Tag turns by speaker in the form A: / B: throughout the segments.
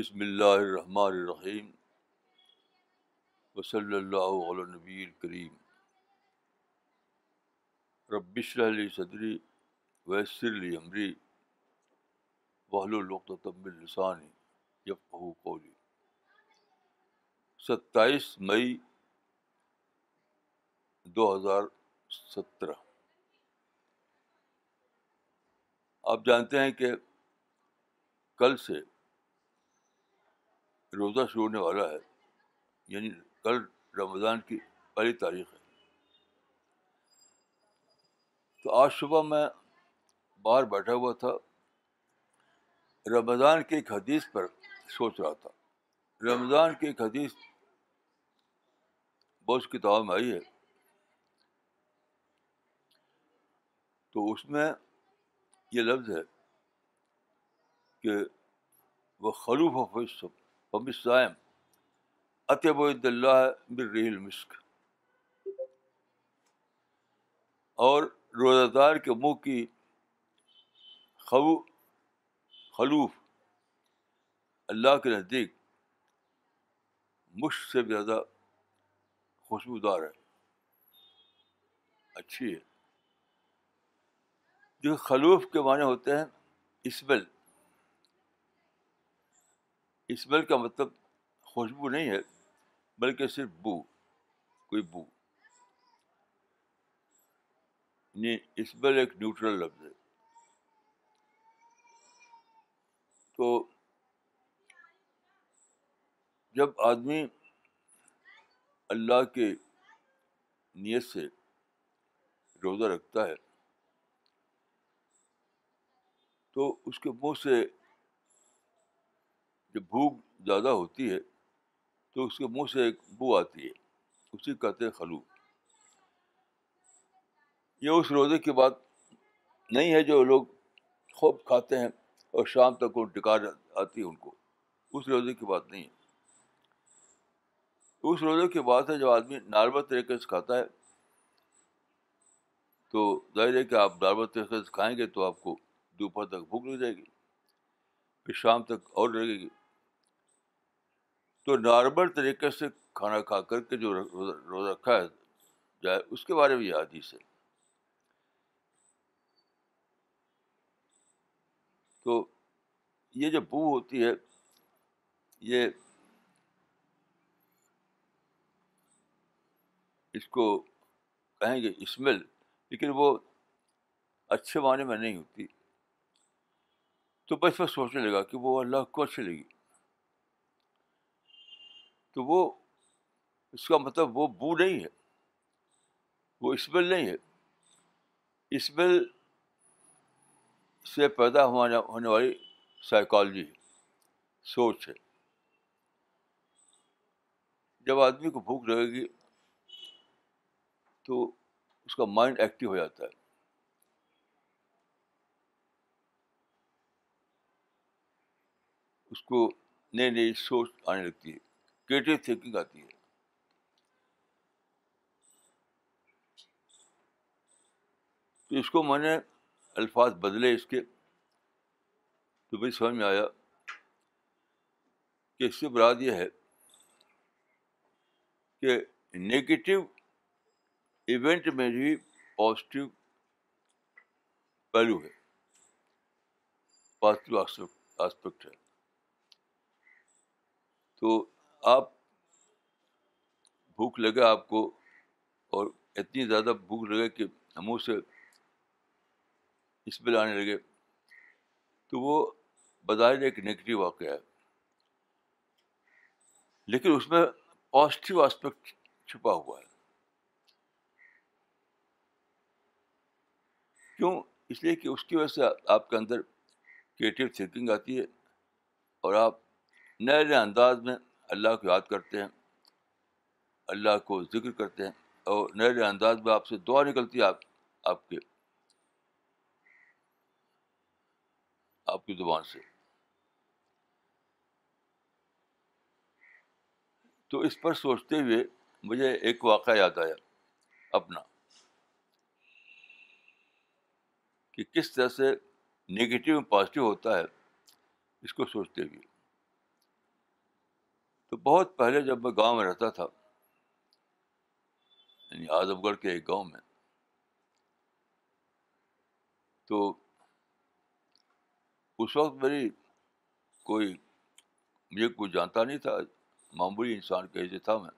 A: بسم اللہ الرحمن الرحیم وصلی اللہ علیہ نبی الکریم ربش علی صدری ویسر علی عمری وحل الوقت طب السانی یفقہ قولی ستائیس مئی دو ہزار سترہ آپ جانتے ہیں کہ کل سے روزہ شروع ہونے والا ہے۔ یعنی کل رمضان کی پہلی تاریخ ہے۔ تو آج صبح میں باہر بیٹھا ہوا تھا۔ رمضان کی ایک حدیث پر سوچ رہا تھا۔ رمضان کی ایک حدیث بہت کتاب میں آئی ہے۔ تو اس میں یہ لفظ ہے کہ وہ خلوف صائم اطب اللہ بر المشق اور روزہ دار کے منہ کی خو، خلوف اللہ کے نزدیک مشق سے بھی زیادہ خوشبودار ہے۔ اچھی ہے۔ جو خلوف کے معنی ہوتے ہیں اسبل اسمیل کا مطلب خوشبو نہیں ہے، بلکہ صرف بو، کوئی بو۔ یعنی اسمیل ایک نیوٹرل لفظ ہے۔ تو جب آدمی اللہ کے نیت سے روزہ رکھتا ہے، تو اس کے منہ سے جب بھوک زیادہ ہوتی ہے تو اس کے منہ سے ایک بو آتی ہے، اسی کہتے ہیں خلو۔ یہ اس روزے کی بات نہیں ہے جو لوگ خوب کھاتے ہیں اور شام تک وہ ٹکار آتی ہے ان کو۔ اس روزے کی بات نہیں ہے۔ اس روزے کی بات ہے، جب آدمی نارمل طریقے سے کھاتا ہے تو ظاہر ہے کہ آپ نارمل طریقے سے کھائیں گے تو آپ کو دوپہر تک بھوک لگ جائے گی، پھر شام تک اور لگے گی۔ تو نارمل طریقے سے کھانا کھا کر کے جو روزہ رکھا ہے جائے، اس کے بارے میں یہ حدیث ہے۔ تو یہ جو بو ہوتی ہے، یہ اس کو کہیں گے اسمیل لیکن وہ اچھے معنی میں نہیں ہوتی۔ تو بس میں سوچنے لگا کہ وہ اللہ کو اچھی لگی۔ تو وہ اس کا مطلب وہ بو نہیں ہے۔ وہ اسمیل نہیں ہے۔ اسمیل سے پیدا ہونے والی سائیکالوجی سوچ ہے۔ جب آدمی کو بھوک لگے گی تو اس کا مائنڈ ایکٹیو ہو جاتا ہے۔ اس کو نئی نئی سوچ آنے لگتی ہے۔ کریٹو تھنکنگ آتی ہے۔ تو اس کو میں نے الفاظ بدلے اس کے تو مجھے سمجھ میں آیا کہ اس سے براد یہ ہے کہ نگیٹو ایونٹ میں بھی پازیٹیو پہلو ہے۔ پازیٹیو آسپیکٹ ہے۔ تو آپ بھوک لگے آپ کو اور اتنی زیادہ بھوک لگے کہ منہ سے اس آنے لگے، تو وہ بظاہر ایک نگیٹو واقعہ ہے۔ لیکن اس میں پازیٹیو آسپیکٹ چھپا ہوا ہے۔ کیوں؟ اس لیے کہ اس کی وجہ سے آپ کے اندر کریٹیو تھنکنگ آتی ہے اور آپ نئے نئے انداز میں اللہ کو یاد کرتے ہیں، اللہ کو ذکر کرتے ہیں اور نئے نئے انداز میں آپ سے دعا نکلتی ہے آپ آپ کے، آپ کی زبان سے۔ تو اس پر سوچتے ہوئے مجھے ایک واقعہ یاد آیا اپنا، کہ کس طرح سے نگیٹو پازیٹیو ہوتا ہے، اس کو سوچتے ہوئے۔ تو بہت پہلے جب میں گاؤں میں رہتا تھا یعنی اعظم گڑھ کے ایک گاؤں میں، تو اس وقت میری کوئی، مجھے کوئی جانتا نہیں تھا، معمولی انسان کیسے تھا میں۔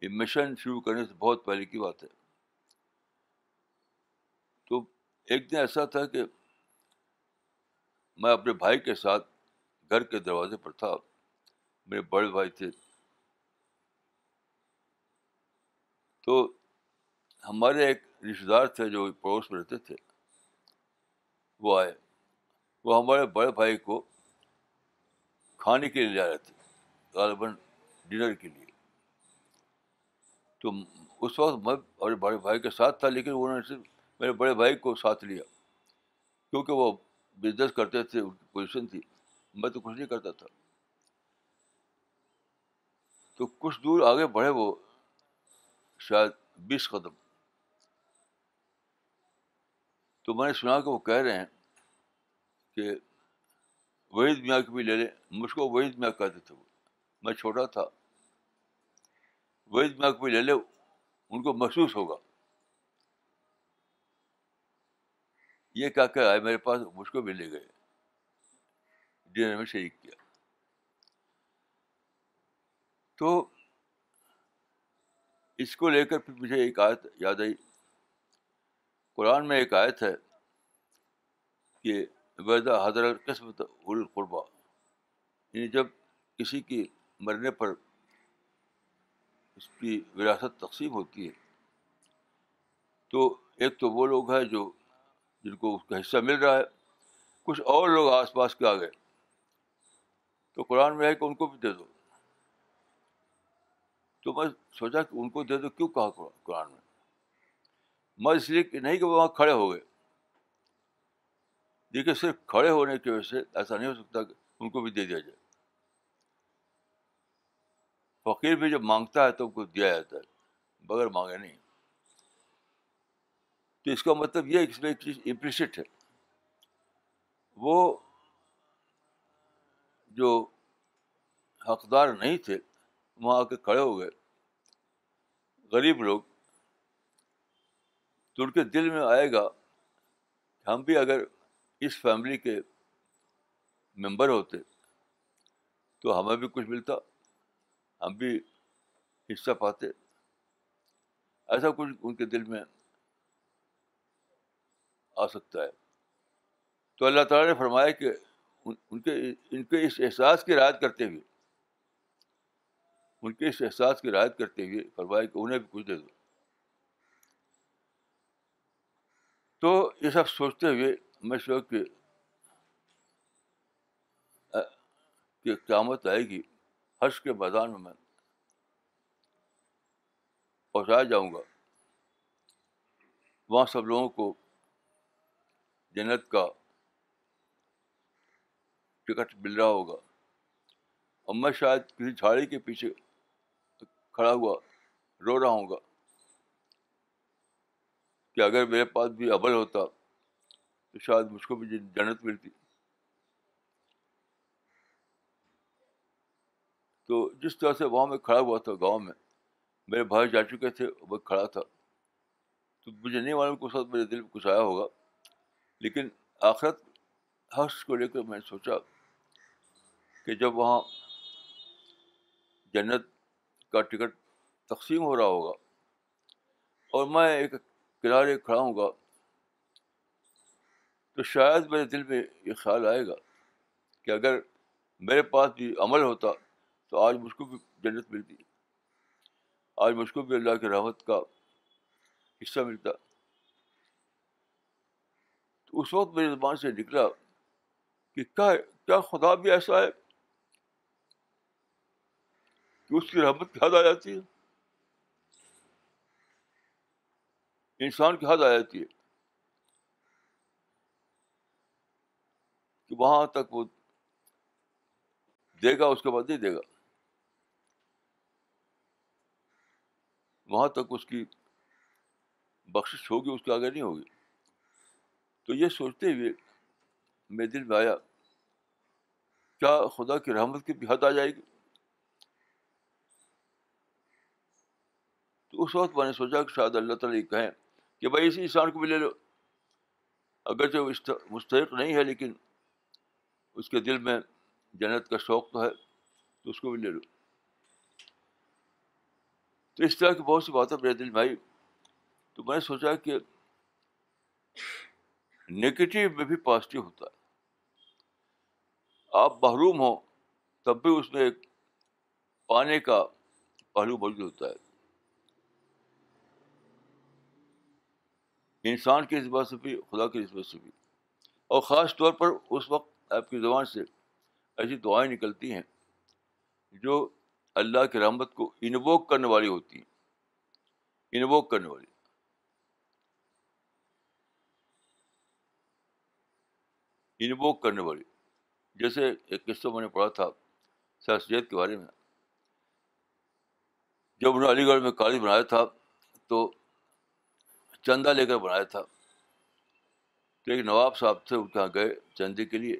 A: یہ مشن شروع کرنے سے بہت پہلے کی بات ہے۔ تو ایک دن ایسا تھا کہ میں اپنے بھائی کے ساتھ گھر کے دروازے پر تھا۔ میرے بڑے بھائی تھے۔ تو ہمارے ایک رشتے دار تھے جو پڑوس میں رہتے تھے۔ وہ آئے۔ وہ ہمارے بڑے بھائی کو کھانے کے لیے لے رہے تھے، غالباً ڈنر کے لیے۔ تو اس وقت میں اور بڑے بھائی کے ساتھ تھا، لیکن انہوں نے صرف میرے بڑے بھائی کو ساتھ لیا۔ کیونکہ وہ بزنس کرتے تھے، ان کی پوزیشن تھی۔ میں تو کچھ نہیں کرتا تھا۔ تو کچھ دور آگے بڑھے وہ شاید بیس قدم۔ تو میں نے سنا کہ وہ کہہ رہے ہیں کہ وحید میاں کی بھی لے لیں۔ مجھ کو وحید میاں کہتے تھے وہ۔ میں چھوٹا تھا۔ وحید میاں کی بھی لے لے ان کو محسوس ہوگا۔ یہ کیا کہ آئے میرے پاس، مجھ کو بھی لے گئے۔ ڈنر میں شریک کیا۔ تو اس کو لے کر پھر مجھے ایک آیت یاد آئی۔ قرآن میں ایک آیت ہے کہ ویدا حضرت قسمت القربا یعنی جب کسی کی مرنے پر اس کی وراثت تقسیم ہوتی ہے، تو ایک تو وہ لوگ ہیں جو جن کو اس کا حصہ مل رہا ہے، کچھ اور لوگ آس پاس کے آ گئے۔ تو قرآن میں ہے کہ ان کو بھی دے دو۔ تو میں سوچا کہ ان کو دے دو، کیوں کہا قرآن میں؟ میں اس لیے کہ نہیں کہ وہ وہاں کھڑے ہو گئے۔ دیکھیے، صرف کھڑے ہونے کی وجہ سے ایسا نہیں ہو سکتا کہ ان کو بھی دے دیا جائے۔ فقیر بھی جب مانگتا ہے تو ان کو دیا جاتا ہے، بغیر مانگے نہیں۔ تو اس کا مطلب یہ اس میں ایک چیز امپلسٹ ہے۔ وہ جو حقدار نہیں تھے وہاں آ کے کھڑے ہو گئے۔ غریب لوگ، تو ان کے دل میں آئے گا کہ ہم بھی اگر اس فیملی کے ممبر ہوتے، تو ہمیں بھی کچھ ملتا، ہم بھی حصہ پاتے۔ ایسا کچھ ان کے دل میں آ سکتا ہے۔ تو اللہ تعالیٰ نے فرمایا کہ ان کے ان کے اس احساس کی رعایت کرتے ہوئے ان کے اس احساس کی رعایت کرتے ہوئے فرمایا کہ انہیں بھی کچھ دے دو۔ تو یہ سب سوچتے ہوئے میں شوق کہ کہ قیامت آئے گی حرش کے میدان میں میں پہنچایا جاؤں گا۔ وہاں سب لوگوں کو جنت کا ٹکٹ مل رہا ہوگا۔ اور میں شاید کسی جھاڑی کے پیچھے کھڑا ہوا، رو رہا ہوں گا کہ اگر میرے پاس بھی ابل ہوتا تو شاید مجھ کو بھی جنت ملتی۔ تو جس طرح سے وہاں میں کھڑا ہوا تھا گاؤں میں، میرے بھائی جا چکے تھے، وہ کھڑا تھا۔ تو مجھے نہیں معلوم کہ اس وقت میرے دل میں کچھ آیا ہوگا، لیکن آخرت حرش کو لے کر میں نے سوچا کہ جب وہاں جنت کا ٹکٹ تقسیم ہو رہا ہوگا اور میں ایک کنارے کھڑا ہوں گا تو شاید میرے دل میں یہ خیال آئے گا کہ اگر میرے پاس بھی عمل ہوتا تو آج مجھ کو بھی جنت ملتی۔ آج مجھ کو بھی اللہ کی رحمت کا حصہ ملتا۔ تو اس وقت میری زبان سے نکلا کہ کیا کیا خدا بھی ایسا ہے؟ کہ اس کی رحمت کی حد آ جاتی ہے۔ انسان کی حد آ جاتی ہے۔ کہ وہاں تک وہ دے گا، اس کے بعد نہیں دے گا۔ وہاں تک اس کی بخش ہوگی، اس کے آگے نہیں ہوگی۔ تو یہ سوچتے ہوئے میرے دل میں آیا، کیا خدا کی رحمت کی بھی حد آ جائے گی؟ تو اس وقت میں نے سوچا کہ شاید اللہ تعالیٰ یہ کہیں کہ بھائی اسی انسان کو بھی لے لو۔ اگرچہ وہ مستحق نہیں ہے، لیکن اس کے دل میں جنت کا شوق تو ہے، تو اس کو بھی لے لو۔ تو اس طرح کی بہت سی باتیں میرے دل میں آئی تو میں نے سوچا کہ نگیٹو میں بھی پازیٹیو ہوتا ہے۔ آپ محروم ہوں تب بھی اس میں ایک پانے کا پہلو موجود ہوتا ہے۔ انسان کی نسبت سے بھی، خدا کی نسبت سے بھی۔ اور خاص طور پر اس وقت آپ کی زبان سے ایسی دعائیں نکلتی ہیں جو اللہ کی رحمت کو انووک کرنے والی ہوتی ہیں۔ انووک کرنے والی۔ انووک کرنے والی۔ جیسے ایک قصہ میں نے پڑھا تھا سر سید کے بارے میں۔ جب انہوں نے علی گڑھ میں کالج بنایا تھا تو چندہ لے کر بنایا تھا۔ تو ایک نواب صاحب تھے، ان کے یہاں گئے چندے کے لیے۔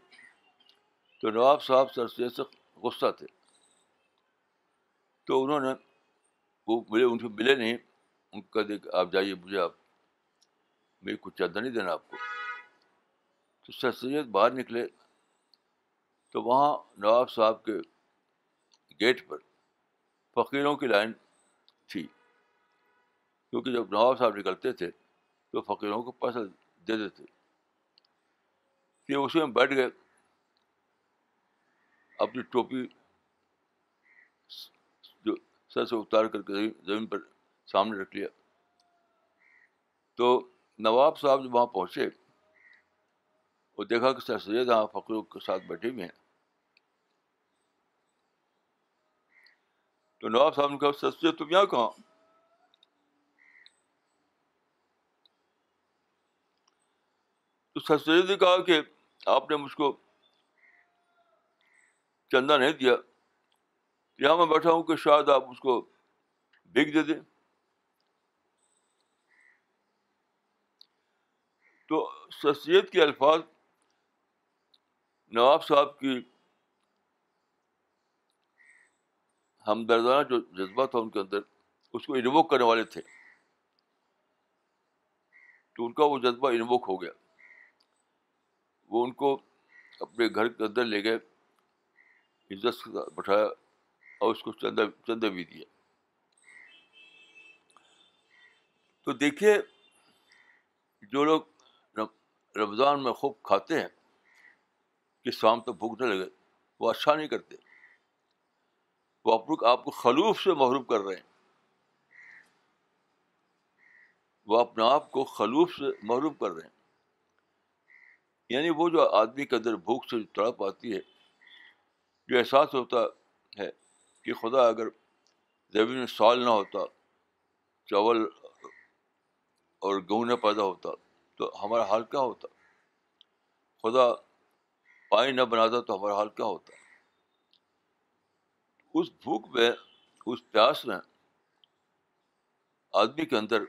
A: تو نواب صاحب سر سید سے غصہ تھے۔ تو انہوں نے، وہ ملے، ان سے ملے نہیں۔ ان کو کہہ دے کہ آپ جائیے، مجھے آپ میری کچھ چندہ نہیں دینا آپ کو۔ تو سر سید باہر نکلے۔ تو وہاں نواب صاحب کے گیٹ پر فقیروں کی لائن تھی۔ کیونکہ جب نواب صاحب نکلتے تھے تو فقیروں کو پیسہ دے دیتے۔ کہ اسی میں بیٹھ گئے۔ اپنی ٹوپی جو سر سے اتار کر کے زمین پر سامنے رکھ لیا۔ تو نواب صاحب جب وہاں پہنچے وہ دیکھا کہ سر سید یہاں فقیروں کے ساتھ بیٹھے ہوئے ہیں۔ تو نواب صاحب نے کہا، سر سید، تم یہاں کہاں؟ تو سر سید نے کہا کہ آپ نے مجھ کو چندہ نہیں دیا۔ یہاں میں بیٹھا ہوں کہ شاید آپ اس کو بھیگ دے دیں۔ تو سید کے الفاظ نواب صاحب کی ہمدردانہ جو جذبہ تھا ان کے اندر، اس کو انووک کرنے والے تھے۔ تو ان کا وہ جذبہ انووک ہو گیا۔ وہ ان کو اپنے گھر کے اندر لے گئے، عزت سے بٹھایا اور اس کو چندہ چندہ بھی دیا۔ تو دیکھیے، جو لوگ رمضان میں خوب کھاتے ہیں، کہ شام تک بھوک نہ لگے، وہ اچھا نہیں کرتے۔ وہ آپ کو خلوف سے محروم کر رہے ہیں۔ وہ اپنے آپ کو خلوف سے محروم کر رہے ہیں۔ یعنی وہ جو آدمی کے اندر بھوک سے تڑپ آتی ہے، جو احساس ہوتا ہے کہ خدا اگر زمین میں سال نہ ہوتا، چاول اور گہوں نہ پیدا ہوتا، تو ہمارا حال کیا ہوتا؟ خدا پانی نہ بناتا تو ہمارا حال کیا ہوتا؟ اس بھوک میں، اس پیاس میں آدمی کے اندر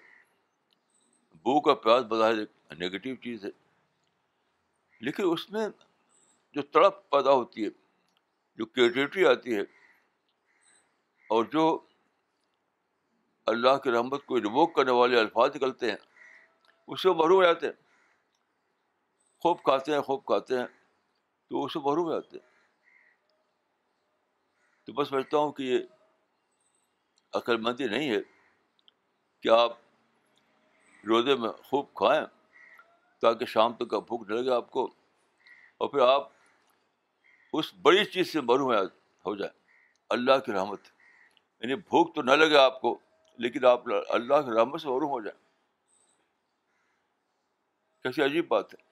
A: بھوک اور پیاس بظاہر ایک نگیٹو چیز ہے۔ لیکن اس میں جو تڑپ پیدا ہوتی ہے، جو کریٹیوٹی آتی ہے اور جو اللہ کی رحمت کو ریووک کرنے والے الفاظ نکلتے ہیں، اس سے محروم ہو جاتے ہیں۔ خوب کھاتے ہیں، خوب کھاتے ہیں، تو اس سے محروم ہو جاتے ہیں۔ تو بس سمجھتا ہوں کہ یہ عقل مندی نہیں ہے کہ آپ روزے میں خوب کھائیں۔ تاکہ شام تک کا بھوک لگے آپ کو اور پھر آپ اس بڑی چیز سے مرو ہو جائے اللہ کی رحمت۔ یعنی بھوک تو نہ لگے آپ کو، لیکن آپ اللہ کی رحمت سے مرو ہو جائیں۔ کیسی عجیب بات ہے۔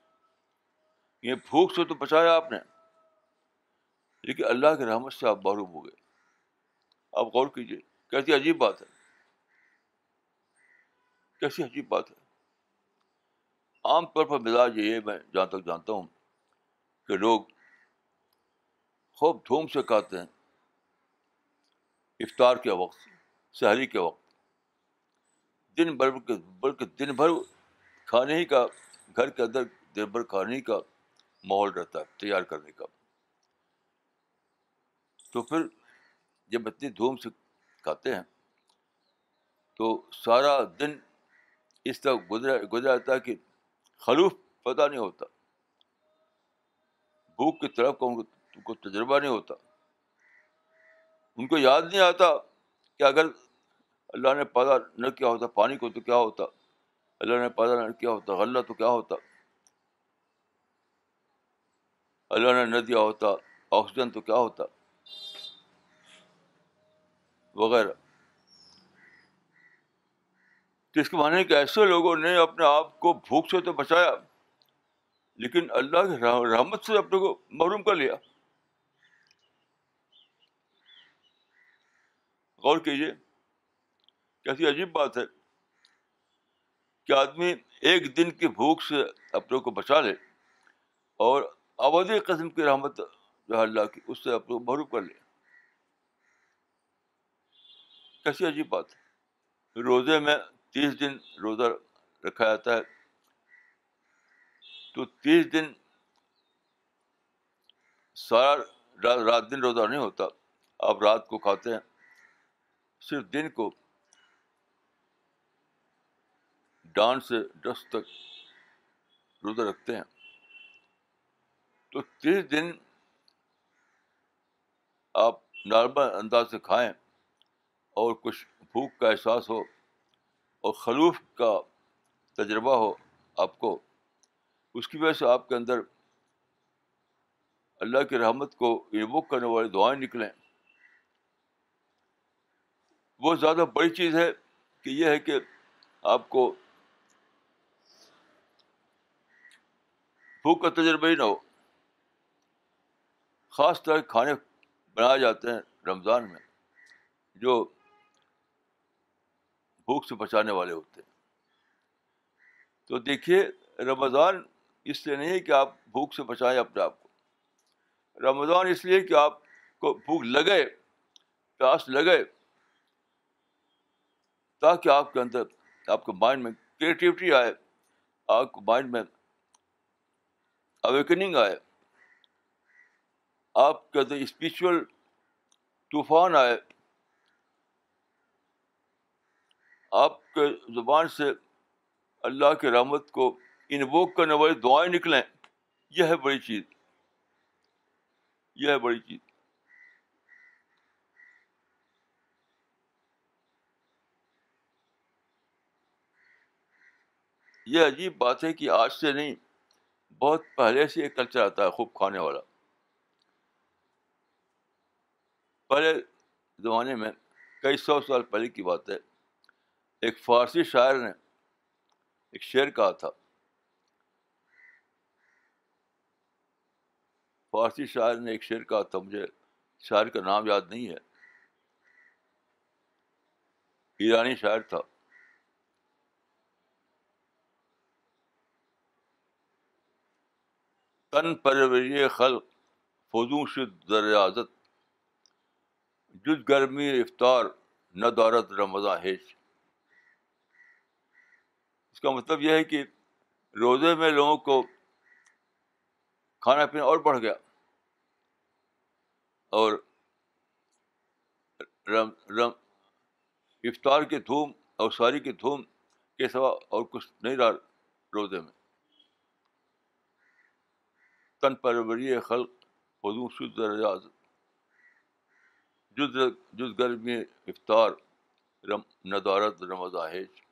A: یہ بھوک سے تو بچایا آپ نے، لیکن اللہ کی رحمت سے آپ معروم ہو گئے۔ آپ غور کیجیے کیسی عجیب بات ہے۔ کیسی عجیب بات ہے۔ عام طور پر مزاج یہ میں جہاں تک جانتا ہوں کہ لوگ خوب دھوم سے کھاتے ہیں۔ افطار کے وقت شہری کے وقت۔ دن بھر بلکہ دن بھر کھانے ہی کا، گھر کے اندر دن بھر کھانے ہی کا ماحول رہتا ہے، تیار کرنے کا۔ تو پھر جب اتنی دھوم سے کھاتے ہیں، تو سارا دن اس طرح گزرا گزرا جاتا ہے کہ خلوف پتہ نہیں ہوتا۔ بھوک کی طرف کا ان کو تجربہ نہیں ہوتا۔ ان کو یاد نہیں آتا کہ اگر اللہ نے پیدا نہ کیا ہوتا، پانی کو تو کیا ہوتا؟ اللہ نے پیدا نہ کیا ہوتا، غلہ تو کیا ہوتا؟ اللہ نے نہ دیا ہوتا، آکسیجن تو کیا ہوتا؟ وغیرہ۔ تو اس کے معنی کہ ایسے لوگوں نے اپنے آپ کو بھوک سے تو بچایا، لیکن اللہ کی رحمت سے اپنے کو محروم کر لیا۔ غور کیجیے کیسی عجیب بات ہے کہ آدمی ایک دن کی بھوک سے اپنے کو بچا لے اور آبادی قسم کی رحمت جو ہے اللہ کی، اس سے اپنے کو محروم کر لے۔ کیسی عجیب بات ہے۔ روزے میں تیس دن روزہ رکھا جاتا ہے۔ تو تیس دن سارا رات دن روزہ نہیں ہوتا۔ آپ رات کو کھاتے ہیں۔ صرف دن کو ڈان سے ڈس تک روزہ رکھتے ہیں۔ تو تیس دن آپ نارمل انداز سے کھائیں اور کچھ بھوک کا احساس ہو اور خلوف کا تجربہ ہو آپ کو۔ اس کی وجہ سے آپ کے اندر اللہ کی رحمت کو انووک کرنے والی دعائیں نکلیں۔ وہ زیادہ بڑی چیز ہے کہ یہ ہے کہ آپ کو بھوک کا تجربہ ہی نہ ہو۔ خاص طرح کھانے بنائے جاتے ہیں رمضان میں، جو بھوک سے بچانے والے ہوتے ہیں۔ تو دیکھیے، رمضان اس لیے نہیں ہے کہ آپ بھوک سے بچائیں اپنے آپ کو۔ رمضان اس لیے کہ آپ کو بھوک لگے، پیاس لگے، تاکہ آپ کے اندر، آپ کے مائنڈ میں کریٹیوٹی آئے، آپ کے مائنڈ میں اویکننگ آئے، آپ کے اندر اسپریچل طوفان آئے۔ آپ کے زبان سے اللہ کے رحمت کو انووک کرنے والی دعائیں نکلیں، یہ ہے بڑی چیز۔ یہ ہے بڑی چیز۔ یہ عجیب بات ہے کہ آج سے نہیں، بہت پہلے سے ایک کلچر آتا ہے خوب کھانے والا۔ پہلے زمانے میں کئی سو سال پہلے کی بات ہے۔ ایک فارسی شاعر نے ایک شعر کہا تھا۔ فارسی شاعر نے ایک شعر کہا تھا، مجھے شاعر کا نام یاد نہیں ہے۔ ایرانی شاعر تھا۔ تن پروری خلق فضو شد دریازت۔ جد گرمی افطار نہ دورت رمضان ہیچ۔ اس کا مطلب یہ ہے کہ روزے میں لوگوں کو کھانا پینا اور بڑھ گیا اور رم رم، افطار کی دھوم اور ساری کی دھوم کے سوا اور کچھ نہیں رہا روزے میں۔ تن پروری خلق خدو شد رجاز جد جد گرمی افطار، رم، ندارت رمضاہج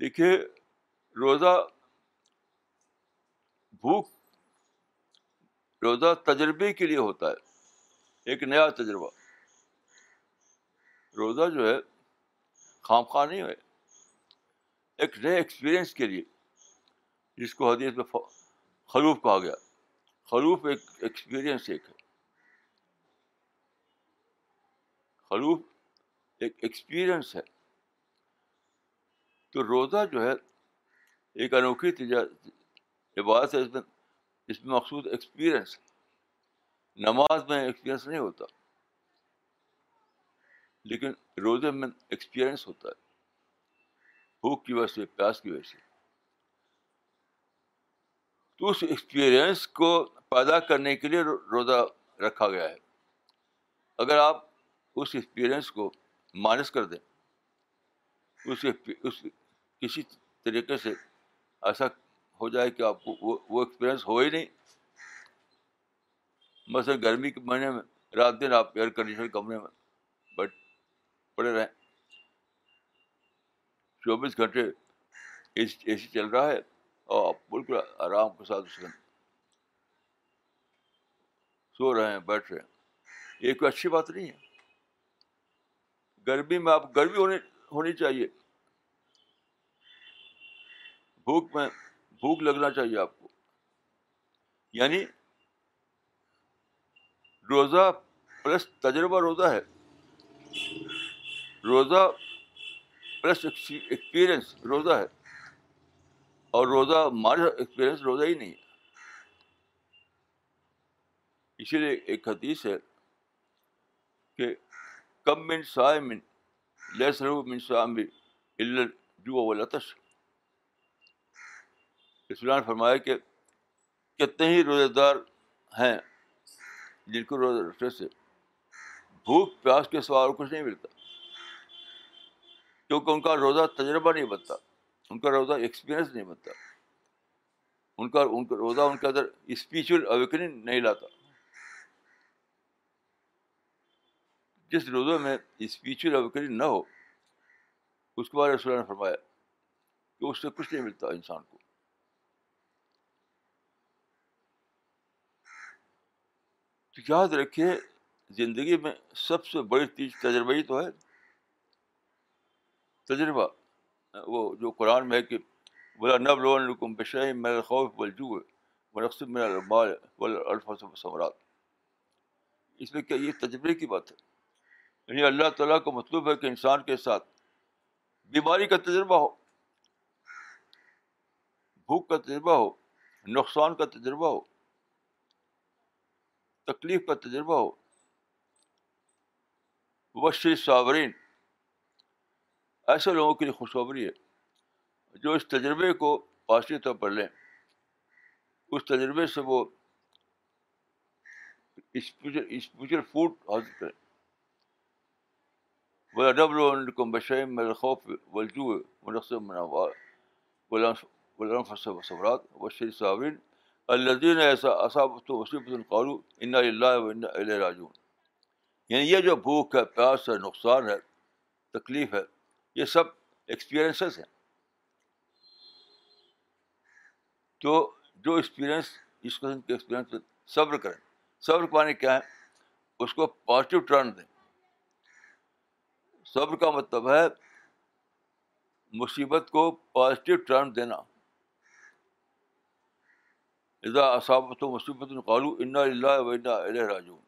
A: دیکھیے، روزہ بھوک، روزہ تجربے کے لیے ہوتا ہے، ایک نیا تجربہ۔ روزہ جو ہے خام خواہ نہیں ہے، ایک نئے ایکسپیرئنس کے لیے، جس کو حدیث میں خلوف کہا گیا۔ خلوف ایک ایکسپیرئنس ایک ہے۔ خلوف ایک ایکسپیرئنس ہے۔ تو روزہ جو ہے، ایک انوکھی عبادت ہے، اس میں اس میں مخصوص ایکسپیرئنس نماز میں ایکسپیرئنس نہیں ہوتا۔ لیکن روزے میں ایکسپیرئنس ہوتا ہے۔ بھوک کی وجہ سے، پیاس کی وجہ سے۔ تو اس ایکسپیرئنس کو پیدا کرنے کے لیے روزہ رکھا گیا ہے۔ اگر آپ اس ایکسپیرئنس کو مائنس کر دیں، اس اس کسی طریقے سے ایسا ہو جائے کہ آپ کو وہ ایکسپیرئنس ہو ہی نہیں۔ مثلاً گرمی کے مہینے میں رات دن آپ ایئر کنڈیشن کمرے میں بیٹھ پڑے رہیں۔ چوبیس گھنٹے اے سی چل رہا ہے اور آپ بالکل آرام کے ساتھ اس سو رہے ہیں، بیٹھ رہے ہیں۔ یہ کوئی اچھی بات نہیں ہے۔ گرمی میں آپ گرمی ہونی ہونی چاہیے۔ بھوک میں بھوک لگنا چاہیے آپ کو۔ یعنی روزہ پلس تجربہ روزہ ہے۔ روزہ پلس ایکسپیرئنس روزہ ہے۔ اور روزہ مارا ایکسپیرئنس روزہ ہی نہیں ہے۔ اسی لیے ایک حدیث ہے کہ کم من سائے من لیس رو من سام جو لطش نے فرمایا کہ کتنے ہی روزے دار ہیں جن کو روزہ رکھنے سے بھوک پیاس کے سوال کچھ نہیں ملتا، کیونکہ ان کا روزہ تجربہ نہیں بنتا، ان کا روزہ ایکسپیرئنس نہیں بنتا، ان کا ان کا روزہ ان کے اندر اسپیچل اویکنگ نہیں لاتا۔ جس روزے میں اسپیچل اویکنگ نہ ہو، اس کے بارے میں نے فرمایا کہ اس سے کچھ نہیں ملتا انسان کو۔ تو یاد رکھیے، زندگی میں سب سے بڑی چیز تجربہ ہی تو ہے، تجربہ، وہ جو قرآن میں ہے کہ بولا نب لکم بشہ میرا خوف بلجو ہے میرا الفاظ ثمرات اس میں کیا، یہ تجربے کی بات ہے۔ یعنی اللہ تعالیٰ کا مطلوب ہے کہ انسان کے ساتھ بیماری کا تجربہ ہو، بھوک کا تجربہ ہو، نقصان کا تجربہ ہو تکلیف کا تجربہ ہو۔ وشری صابرین، ایسے لوگوں کے لیے خوشخبری ہے جو اس تجربے کو پازیٹیو طور پر لیں۔ اس تجربے سے وہ اسپیچل فوڈ حاصل کریں۔ بولا ڈبل کو بشیم میرے خوف ولجو منقصب صبرات وشری صابرین الدین ایسا اصابت وصیبت القالو ان اللہ و علیہ راجون یعنی یہ جو بھوک ہے، پیاس ہے، نقصان ہے، تکلیف ہے، یہ سب ایکسپیرئنسز ہیں۔ تو جو ایکسپیرئنس اس قسم کے ایکسپیرئنس صبر کریں۔ صبر پانے کیا ہے؟ اس کو پازیٹیو ٹرن دیں۔ صبر کا مطلب ہے مصیبت کو پازیٹیو ٹرن دینا۔ ادا اصابت و مصیبت القالو انا اللہ و انا علیہ راجون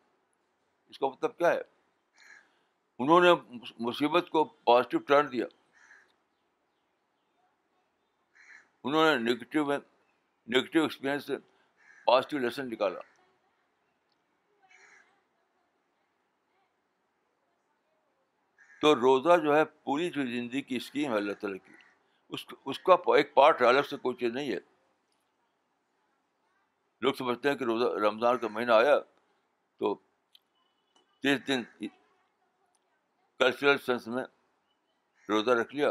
A: اس کا مطلب کیا ہے؟ انہوں نے مصیبت کو پازیٹیو ٹرن دیا۔ انہوں نے نگیٹو میں نگیٹو ایکسپیرئنس سے پازیٹیو لیسن نکالا۔ تو روزہ جو ہے پوری جو زندگی کی اسکیم ہے اللہ تعالیٰ کی، اس اس کا ایک پارٹ الگ سے کوئی چیز نہیں ہے۔ لوگ سمجھتے ہیں کہ روزہ رمضان کا مہینہ آیا تو تیس دن کلچرل سینس میں روزہ رکھ لیا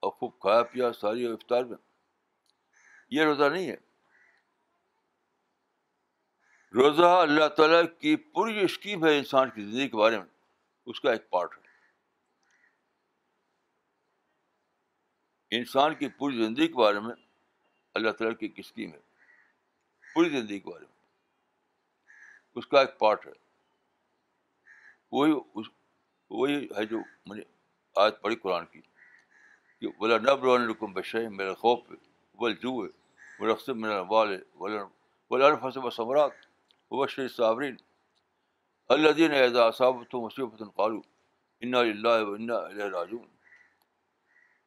A: اور خوب کھایا پیا ساری افطار میں۔ یہ روزہ نہیں ہے۔ روزہ اللہ تعالیٰ کی پوری جو اسکیم ہے انسان کی زندگی کے بارے میں۔ اس کا ایک پارٹ ہے۔ انسان کی پوری زندگی کے بارے میں اللہ تعالیٰ کی ایک اسکیم ہے۔ پوری زندگی کے بارے میں اس کا ایک پارٹ ہے۔ وہی وہی ہے جو میں نے آج پڑھی قرآن کی۔ کہ بولا نب رکم بشہ میرا خوف بل جو ہے وہ رقص میرا وال ہے بولا فصب ثمرات وہ صابرین اللہ دین اعضا صابت مصیبت القالو انا اللہ و انا علیہ راجون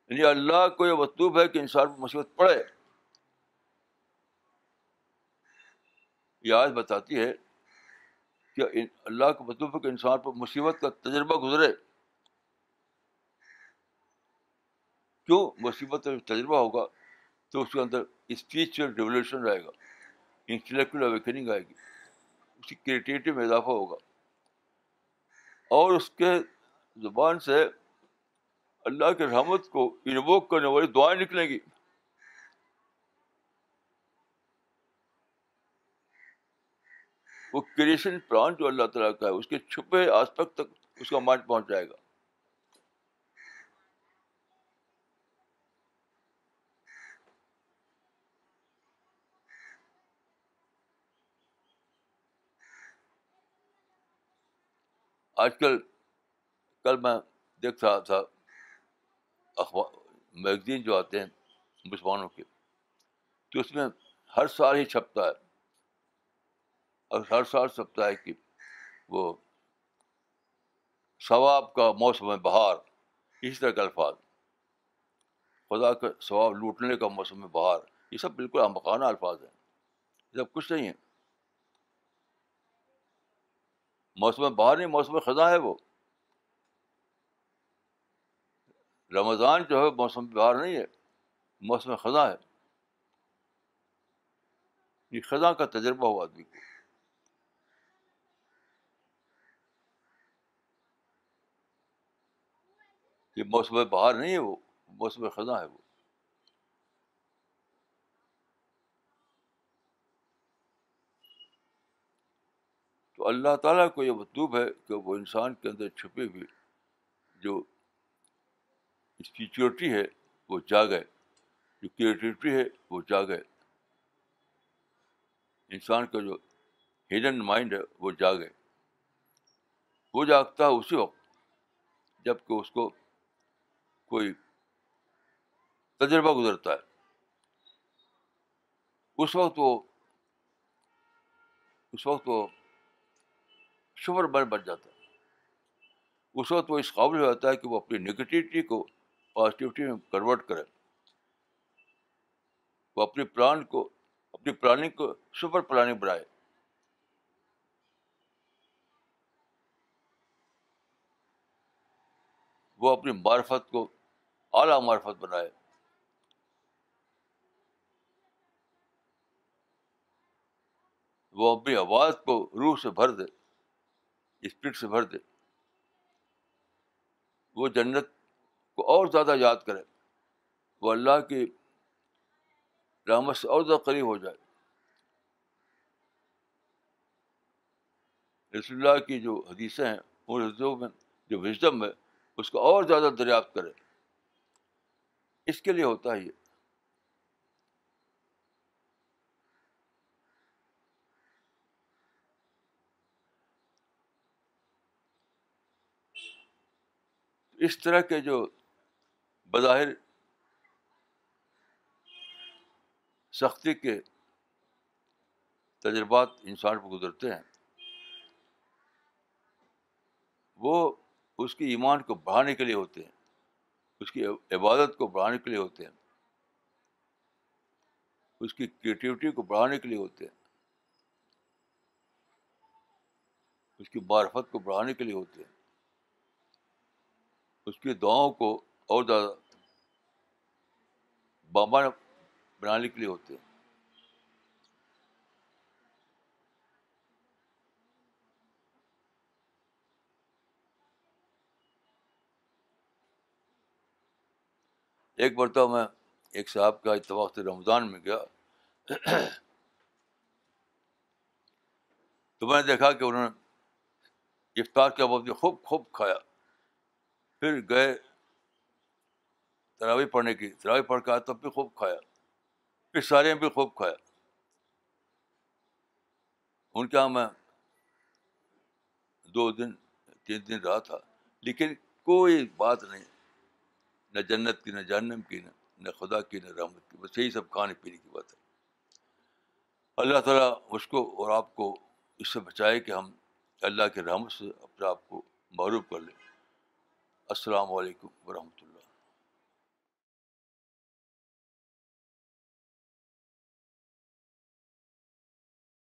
A: یعنی اللہ کو یہ مطلوب ہے کہ انسان کو مصیبت پڑے۔ یہ آج بتاتی ہے کہ اللہ کا مطلب ہے کہ انسان پر مصیبت کا تجربہ گزرے۔ کیوں مصیبت کا تجربہ ہوگا تو اس کے اندر اسپیچل ریولیوشن رہے گا انٹلیکچل اویکننگ آئے گی اس کی کریٹیوٹی میں اضافہ ہوگا۔ اور اس کے زبان سے اللہ کے رحمت کو انووک کرنے والی دعائیں نکلیں گی۔ وہ کریشن پلان جو اللہ تعالیٰ کا ہے، اس کے چھپے آسپیکٹ تک اس کا مائنڈ پہنچ جائے گا۔ آج کل کل میں دیکھ رہا تھا، اخبار میگزین جو آتے ہیں مسلمانوں کے، تو اس میں ہر سال ہی چھپتا ہے۔ اور ہر سال چھپتا ہے کہ وہ ثواب کا موسم بہار اس طرح کے الفاظ۔ خدا کا ثواب لوٹنے کا موسم بہار، یہ سب بالکل امکانہ الفاظ ہیں۔ یہ سب کچھ نہیں ہے۔ موسم بہار نہیں، موسم خزاں ہے وہ۔ رمضان جو ہے، موسم بہار نہیں ہے، موسم خزاں ہے۔ یہ خزاں کا تجربہ ہوا آدمی۔ کو یہ موسم بہار نہیں ہے وہ، موسم خزاں ہے وہ۔ تو اللہ تعالیٰ کو یہ مطلوب ہے کہ وہ انسان کے اندر چھپی ہوئی جو اسپریچولیٹی ہے، وہ جاگے جو کریٹیوٹی ہے، وہ جاگے انسان کا جو ہڈن مائنڈ ہے، وہ جاگے وہ جاگتا ہے اسی وقت جبکہ اس کو کوئی تجربہ گزرتا ہے۔ اس وقت وہ، اس وقت وہ شور بر بن جاتا ہے۔ اس وقت وہ اس قابل ہو جاتا ہے کہ وہ اپنی نگیٹیوٹی کو پازیٹیوٹی میں کنورٹ کرے۔ وہ اپنی پلان کو، اپنی پلاننگ کو سپر پلاننگ بنائے۔ وہ اپنی معرفت کو اعلیٰ معرفت بنائے وہ اپنی آواز کو روح سے بھر دے اسپرٹ سے بھر دے۔ وہ جنت کو اور زیادہ یاد کرے۔ وہ اللہ کی رحمت سے اور زیادہ قریب ہو جائے۔ رسول اللہ کی جو حدیثیں ہیں ان حدیثوں میں، جو وزڈم ہے اس کو اور زیادہ دریافت کرے۔ اس کے لیے ہوتا ہے یہ۔ اس طرح کے جو بظاہر سختی کے تجربات انسان کو گزرتے ہیں، وہ اس کی ایمان کو بڑھانے کے لیے ہوتے ہیں۔ اس کی عبادت کو بڑھانے کے لیے ہوتے ہیں۔ اس کی کریٹیوٹی کو بڑھانے کے لیے ہوتے ہیں۔ اس کی معرفت کو بڑھانے کے لیے ہوتے ہیں۔ اس کی دعاؤں کو اور زیادہ بابا بنانے کے لیے ہوتے ہیں۔ ایک مرتبہ میں ایک صاحب کا اتفاق رمضان میں گیا۔ تو میں نے دیکھا کہ انہوں نے افطار کے بعد خوب خوب کھایا۔ پھر گئے تراوی پڑھنے کی۔ تراوی پڑھ کے آیا تب بھی خوب کھایا۔ پھر سارے بھی خوب کھایا۔ ان کے یہاں میں دو دن، تین دن رہا تھا۔ لیکن کوئی بات نہیں۔ نہ جنت کی نہ جہنم کی، نہ نہ خدا کی، نہ رحمت کی، بس یہی سب کھانے پینے کی بات ہے۔ اللہ تعالیٰ اس کو اور آپ کو اس سے بچائے کہ ہم اللہ کے رحمت سے اپنے آپ کو معروف کر لیں۔ السلام علیکم ورحمۃ اللہ۔